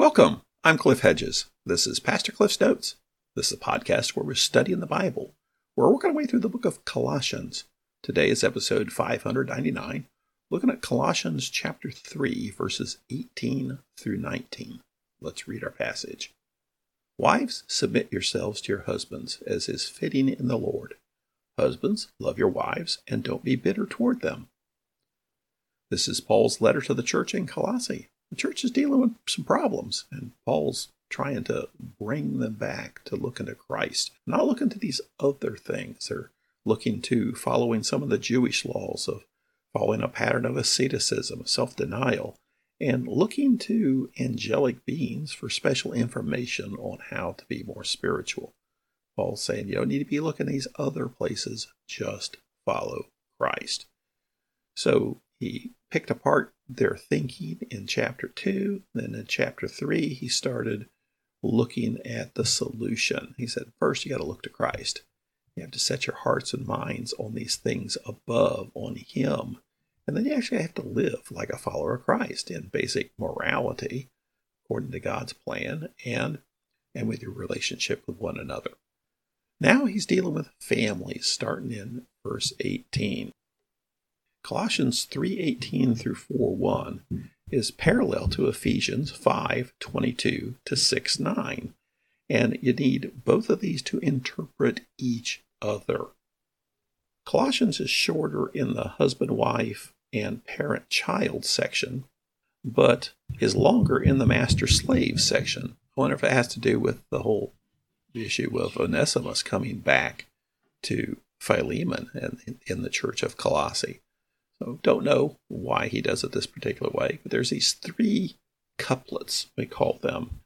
Welcome. I'm Cliff Hedges. This is Pastor Cliff's Notes. This is a podcast where we're studying the Bible. We're working our way through the book of Colossians. Today is episode 599, looking at Colossians chapter 3, verses 18 through 19. Let's read our passage. Wives, submit yourselves to your husbands, as is fitting in the Lord. Husbands, love your wives, and don't be bitter toward them. This is Paul's letter to the church in Colossae. The church is dealing with some problems, and Paul's trying to bring them back to looking to Christ, not looking to these other things. They're looking to following some of the Jewish laws of following a pattern of asceticism, self denial, and looking to angelic beings for special information on how to be more spiritual. Paul's saying you don't need to be looking these other places, just follow Christ. So he picked apart their thinking in chapter 2. Then in chapter 3, he started looking at the solution. He said, first, you got to look to Christ. You have to set your hearts and minds on these things above, on Him. And then you actually have to live like a follower of Christ in basic morality, according to God's plan, and, and with your relationship with one another. Now he's dealing with families, starting in verse 18. Colossians 3:18 through 4:1 is parallel to Ephesians 5:22 to 6:9, and you need both of these to interpret each other. Colossians is shorter in the husband-wife and parent-child section, but is longer in the master-slave section. I wonder if it has to do with the whole issue of Onesimus coming back to Philemon in, in the church of Colossae. So don't know why he does it this particular way, but there's these three couplets, we call them,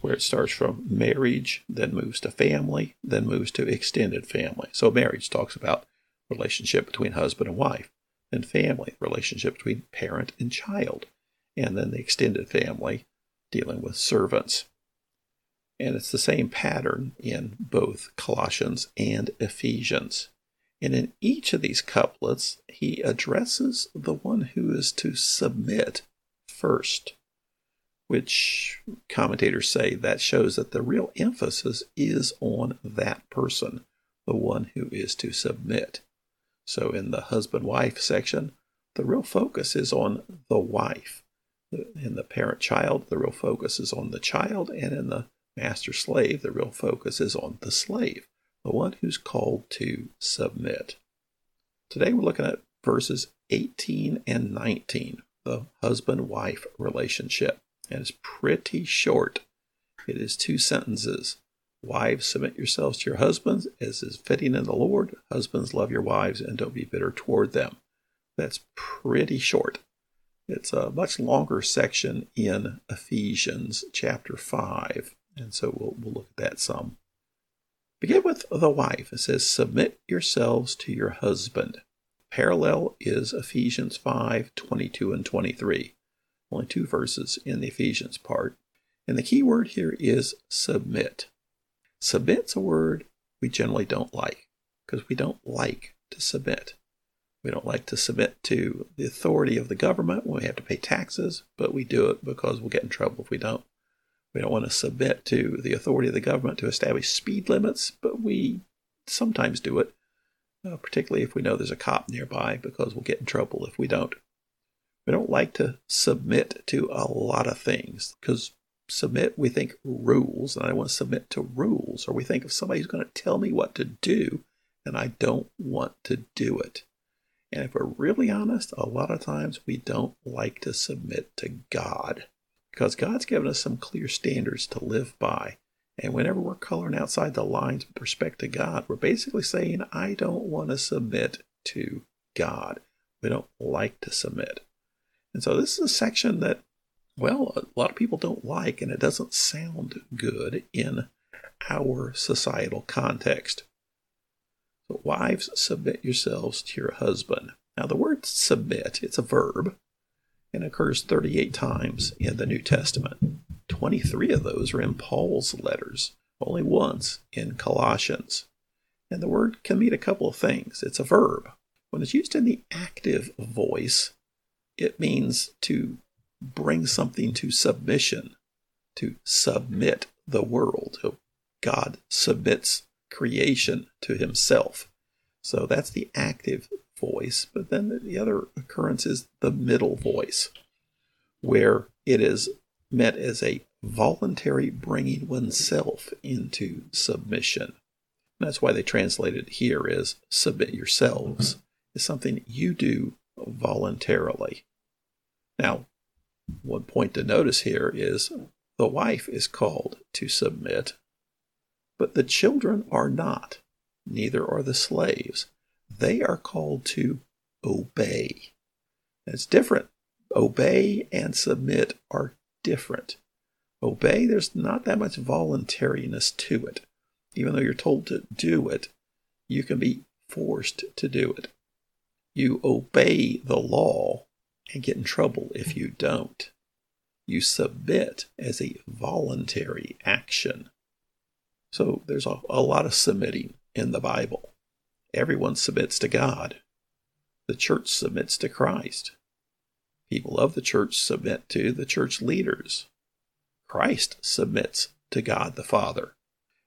where it starts from marriage, then moves to family, then moves to extended family. So marriage talks about relationship between husband and wife, then family, relationship between parent and child, and then the extended family dealing with servants. And it's the same pattern in both Colossians and Ephesians. And in each of these couplets, he addresses the one who is to submit first, which commentators say that shows that the real emphasis is on that person, the one who is to submit. So in the husband wife section, the real focus is on the wife. In the parent child, the real focus is on the child. And in the master slave, the real focus is on the slave the one who's called to submit. Today we're looking at verses 18 and 19, the husband wife relationship. And it's pretty short. It is two sentences. Wives, submit yourselves to your husbands as is fitting in the Lord. Husbands, love your wives and don't be bitter toward them. That's pretty short. It's a much longer section in Ephesians chapter 5. And so we'll, we'll look at that some. Begin with the wife. It says, Submit yourselves to your husband. Parallel is Ephesians 5 22 and 23. Only two verses in the Ephesians part. And the key word here is submit. Submit's a word we generally don't like because we don't like to submit. We don't like to submit to the authority of the government when we have to pay taxes, but we do it because we'll get in trouble if we don't. We don't want to submit to the authority of the government to establish speed limits, but we sometimes do it, uh, particularly if we know there's a cop nearby, because we'll get in trouble if we don't. We don't like to submit to a lot of things because submit, we think rules, and I want to submit to rules, or we think of somebody who's going to tell me what to do, and I don't want to do it. And if we're really honest, a lot of times we don't like to submit to God because God's given us some clear standards to live by. And whenever we're coloring outside the lines with respect to God, we're basically saying, I don't want to submit to God. We don't like to submit. And so this is a section that, well, a lot of people don't like, and it doesn't sound good in our societal context. So, wives, submit yourselves to your husband. Now, the word submit, it's a verb, and occurs 38 times in the New Testament. 23 of those are in Paul's letters, only once in Colossians. And the word can mean a couple of things. It's a verb. When it's used in the active voice, it means to bring something to submission. to submit the world. God submits creation to himself. So that's the active voice. But then the other occurrence is the middle voice, where it is met as a voluntary bringing oneself into submission. And that's why they translate it here as submit yourselves. It's something you do voluntarily. Now, one point to notice here is the wife is called to submit, but the children are not, neither are the slaves. They are called to obey. It's different. Obey and submit are different. Obey, there's not that much voluntariness to it. Even though you're told to do it, you can be forced to do it. You obey the law and get in trouble if you don't. You submit as a voluntary action. So there's a, a lot of submitting in the Bible. Everyone submits to God. The church submits to Christ. People of the church submit to the church leaders. Christ submits to God the Father.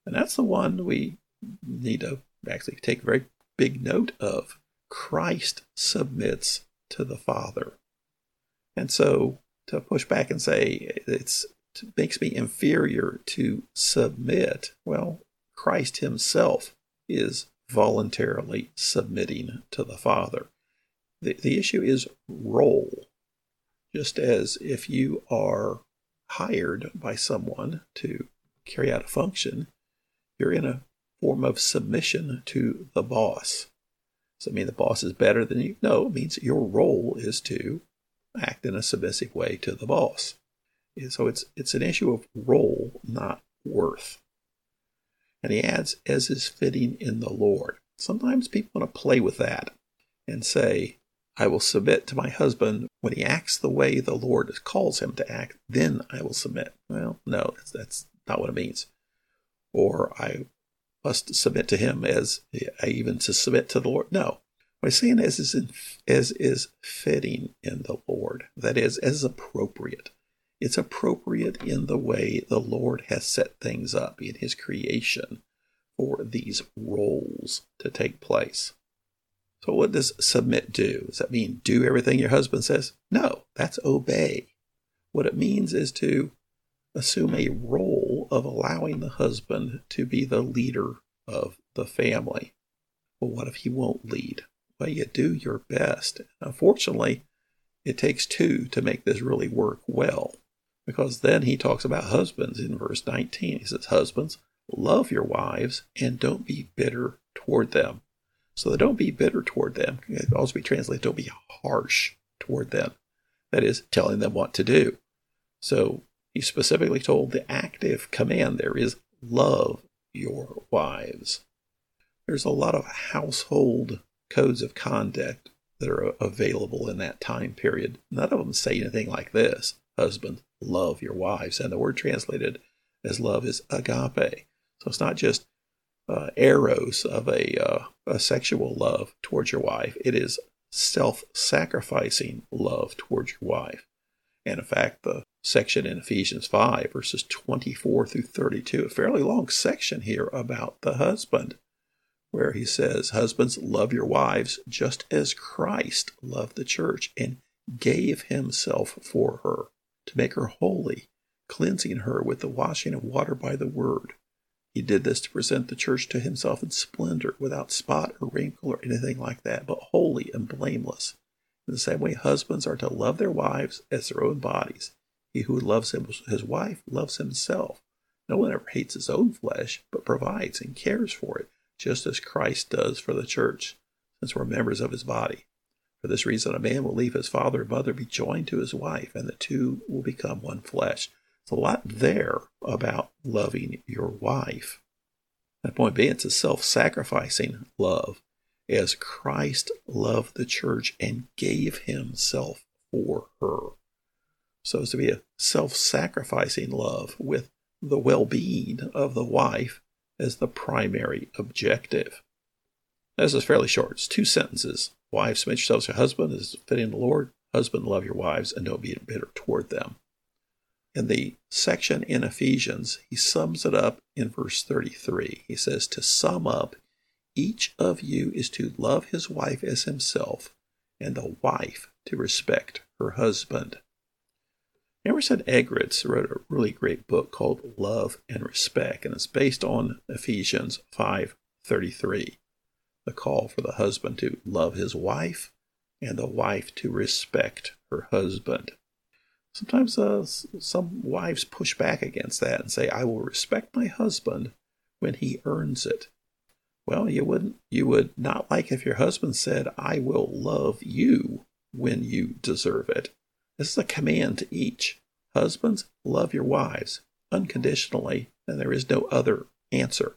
And that's the one we need to actually take very big note of. Christ submits to the Father. And so to push back and say it's it makes me inferior to submit, well, Christ himself is voluntarily submitting to the Father. The, the issue is role. Just as if you are hired by someone to carry out a function, you're in a form of submission to the boss. Does it mean the boss is better than you? No, it means your role is to act in a submissive way to the boss. So it's it's an issue of role, not worth. And he adds, as is fitting in the Lord. Sometimes people want to play with that and say, I will submit to my husband when he acts the way the Lord calls him to act, then I will submit. Well, no, that's, that's not what it means. Or I must submit to him as I even to submit to the Lord. No. What I'm saying is, is as is fitting in the Lord. That is, as appropriate. It's appropriate in the way the Lord has set things up in his creation for these roles to take place. So, what does submit do? Does that mean do everything your husband says? No, that's obey. What it means is to assume a role of allowing the husband to be the leader of the family. Well, what if he won't lead? Well, you do your best. Unfortunately, it takes two to make this really work well. Because then he talks about husbands in verse 19. He says, Husbands, love your wives and don't be bitter toward them. So don't be bitter toward them. It can also be translated, don't be harsh toward them. That is, telling them what to do. So he specifically told the active command there is love your wives. There's a lot of household codes of conduct that are available in that time period. None of them say anything like this Husband, love your wives. And the word translated as love is agape. So it's not just uh, eros of a, uh, a sexual love towards your wife. It is self sacrificing love towards your wife. And in fact, the section in Ephesians 5, verses 24 through 32, a fairly long section here about the husband, where he says, Husbands, love your wives just as Christ loved the church and gave himself for her to make her holy, cleansing her with the washing of water by the word he did this to present the church to himself in splendor, without spot or wrinkle or anything like that, but holy and blameless. In the same way, husbands are to love their wives as their own bodies. He who loves his wife loves himself. No one ever hates his own flesh, but provides and cares for it, just as Christ does for the church, since we're members of his body. For this reason, a man will leave his father and mother, be joined to his wife, and the two will become one flesh. There's a lot there about loving your wife. And point being, it's a self sacrificing love, as Christ loved the church and gave himself for her. So it's to be a self sacrificing love with the well being of the wife as the primary objective. This is fairly short. It's two sentences. Wives, submit yourselves to your husband as fitting the Lord. Husband, love your wives and don't be bitter toward them. in the section in Ephesians, he sums it up in verse 33. He says, To sum up, each of you is to love his wife as himself, and the wife to respect her husband. Emerson Eggerichs wrote a really great book called Love and Respect, and it's based on Ephesians 5:33, the call for the husband to love his wife and the wife to respect her husband. Sometimes uh, some wives push back against that and say, "I will respect my husband when he earns it." Well, you wouldn't you would not like if your husband said, "I will love you when you deserve it." This is a command to each. Husbands, love your wives unconditionally, and there is no other answer.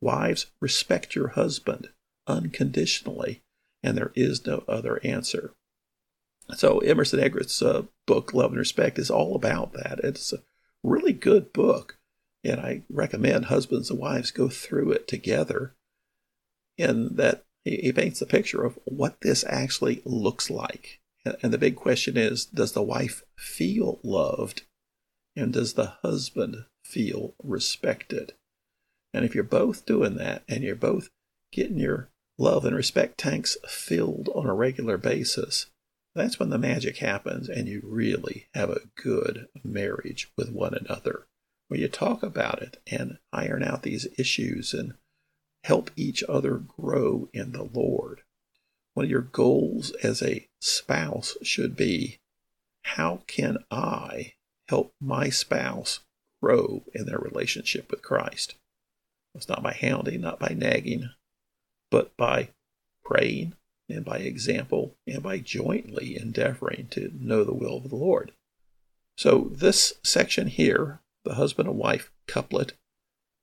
Wives, respect your husband unconditionally, and there is no other answer. So Emerson Eggerichs' uh, book, Love and Respect, is all about that. It's a really good book, and I recommend husbands and wives go through it together. In that he, he paints a picture of what this actually looks like. And the big question is Does the wife feel loved? And does the husband feel respected? And if you're both doing that and you're both getting your love and respect tanks filled on a regular basis, that's when the magic happens and you really have a good marriage with one another. Where you talk about it and iron out these issues and help each other grow in the Lord. One of your goals as a spouse should be how can I help my spouse grow in their relationship with Christ? It's not by hounding, not by nagging, but by praying and by example and by jointly endeavoring to know the will of the Lord. So, this section here, the husband and wife couplet,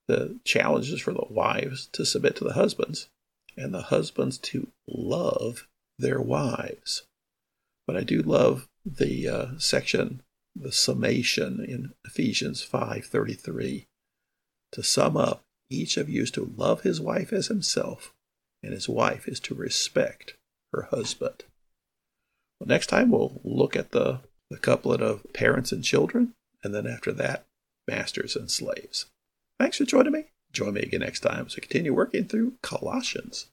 the challenges for the wives to submit to the husbands, and the husbands to love their wives. But I do love the uh, section, the summation in Ephesians 5:33. To sum up, each of you is to love his wife as himself, and his wife is to respect her husband. Well, next time we'll look at the, the couplet of parents and children, and then after that, masters and slaves. Thanks for joining me. Join me again next time as we continue working through Colossians.